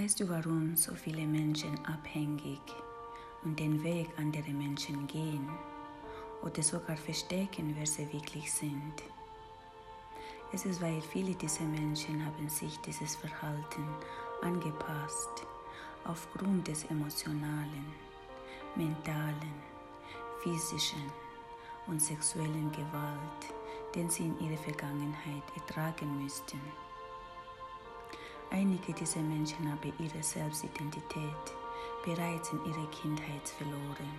Weißt du, warum so viele Menschen abhängig und den Weg anderer Menschen gehen oder sogar verstecken, wer sie wirklich sind? Es ist, weil viele dieser Menschen haben sich dieses Verhalten angepasst aufgrund des emotionalen, mentalen, physischen und sexuellen Gewalt, den sie in ihrer Vergangenheit ertragen müssten. Einige dieser Menschen haben ihre Selbstidentität bereits in ihrer Kindheit verloren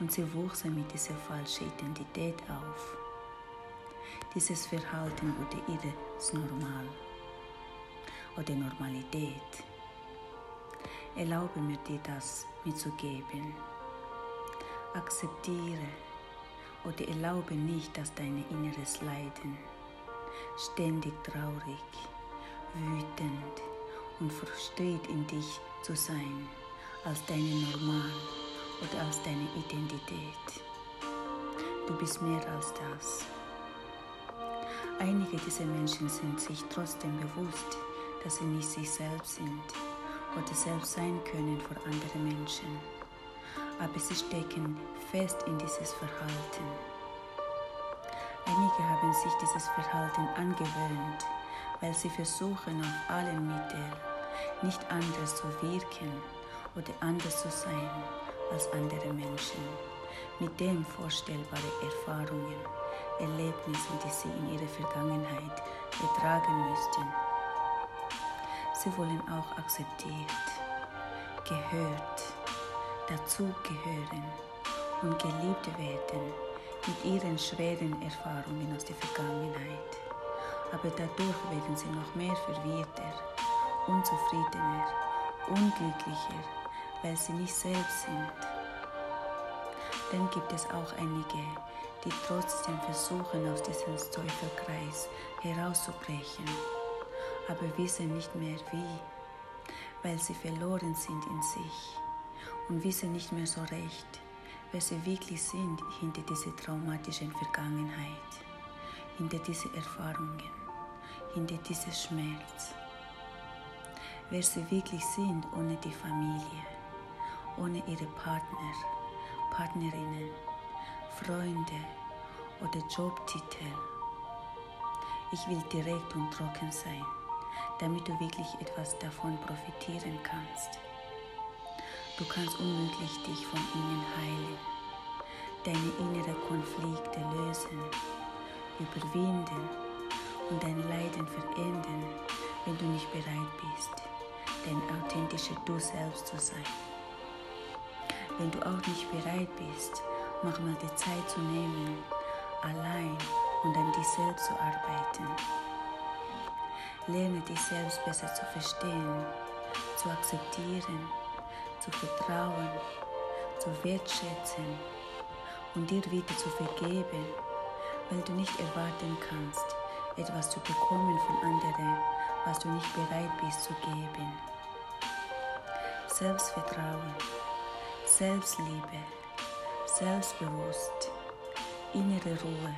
und sie wuchsen mit dieser falschen Identität auf. Dieses Verhalten wurde ihres Normal oder Normalität. Erlaube mir dir das mitzugeben. Akzeptiere oder erlaube nicht, dass dein inneres Leiden ständig traurig wütend und frustriert in dich zu sein, als deine Normal oder als deine Identität. Du bist mehr als das. Einige dieser Menschen sind sich trotzdem bewusst, dass sie nicht sich selbst sind oder selbst sein können vor anderen Menschen, aber sie stecken fest in dieses Verhalten. Einige haben sich dieses Verhalten angewöhnt weil sie versuchen auf allen Mitteln nicht anders zu wirken oder anders zu sein als andere Menschen, mit dem vorstellbare Erfahrungen, Erlebnissen, die sie in ihrer Vergangenheit ertragen müssten. Sie wollen auch akzeptiert, gehört, dazugehören und geliebt werden mit ihren schweren Erfahrungen aus der Vergangenheit aber dadurch werden sie noch mehr verwirrter, unzufriedener, unglücklicher, weil sie nicht selbst sind. Dann gibt es auch einige, die trotzdem versuchen, aus diesem Teufelkreis herauszubrechen, aber wissen nicht mehr wie, weil sie verloren sind in sich und wissen nicht mehr so recht, wer sie wirklich sind hinter dieser traumatischen Vergangenheit, hinter diesen Erfahrungen hinter diesem Schmerz. Wer sie wirklich sind ohne die Familie, ohne ihre Partner, Partnerinnen, Freunde oder Jobtitel. Ich will direkt und trocken sein, damit du wirklich etwas davon profitieren kannst. Du kannst unmöglich dich von ihnen heilen, deine inneren Konflikte lösen, überwinden und dein Leiden verändern, wenn du nicht bereit bist, dein authentischer Du selbst zu sein. Wenn du auch nicht bereit bist, mach mal die Zeit zu nehmen, allein und an dich selbst zu arbeiten. Lerne dich selbst besser zu verstehen, zu akzeptieren, zu vertrauen, zu wertschätzen und dir wieder zu vergeben, weil du nicht erwarten kannst, etwas zu bekommen von anderen, was du nicht bereit bist zu geben. Selbstvertrauen, Selbstliebe, Selbstbewusst, innere Ruhe,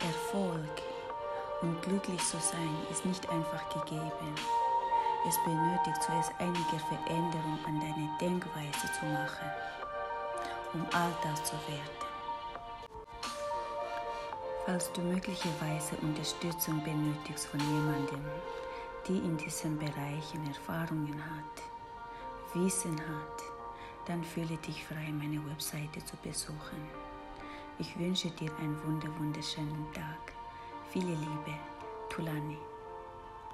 Erfolg und glücklich zu sein ist nicht einfach gegeben. Es benötigt zuerst einige Veränderungen an deiner Denkweise zu machen, um all das zu werden. Falls du möglicherweise Unterstützung benötigst von jemandem, die in diesen Bereichen Erfahrungen hat, Wissen hat, dann fühle dich frei, meine Webseite zu besuchen. Ich wünsche dir einen wunderschönen Tag. Viele Liebe, Tulani.